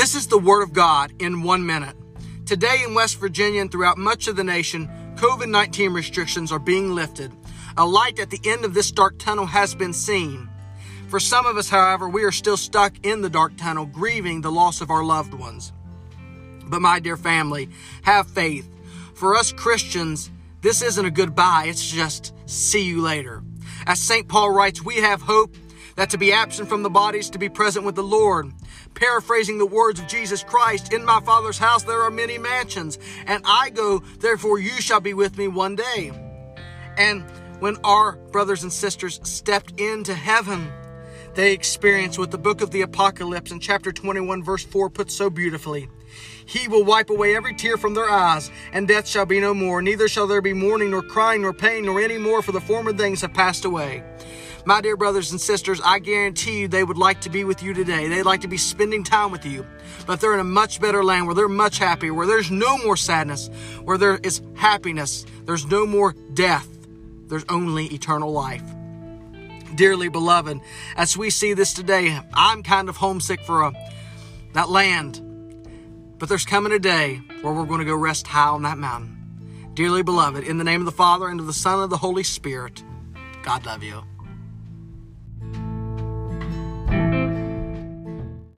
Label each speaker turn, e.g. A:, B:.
A: This is the Word of God in one minute. Today in West Virginia and throughout much of the nation, COVID 19 restrictions are being lifted. A light at the end of this dark tunnel has been seen. For some of us, however, we are still stuck in the dark tunnel, grieving the loss of our loved ones. But, my dear family, have faith. For us Christians, this isn't a goodbye, it's just see you later. As St. Paul writes, we have hope that to be absent from the body is to be present with the Lord. Paraphrasing the words of Jesus Christ, in my Father's house there are many mansions, and I go, therefore you shall be with me one day. And when our brothers and sisters stepped into heaven, they experience what the book of the Apocalypse in chapter 21, verse 4 puts so beautifully. He will wipe away every tear from their eyes, and death shall be no more. Neither shall there be mourning, nor crying, nor pain, nor any more, for the former things have passed away. My dear brothers and sisters, I guarantee you they would like to be with you today. They'd like to be spending time with you. But they're in a much better land where they're much happier, where there's no more sadness, where there is happiness. There's no more death. There's only eternal life. Dearly beloved, as we see this today, I'm kind of homesick for a, that land. But there's coming a day where we're going to go rest high on that mountain. Dearly beloved, in the name of the Father, and of the Son, and of the Holy Spirit, God love you.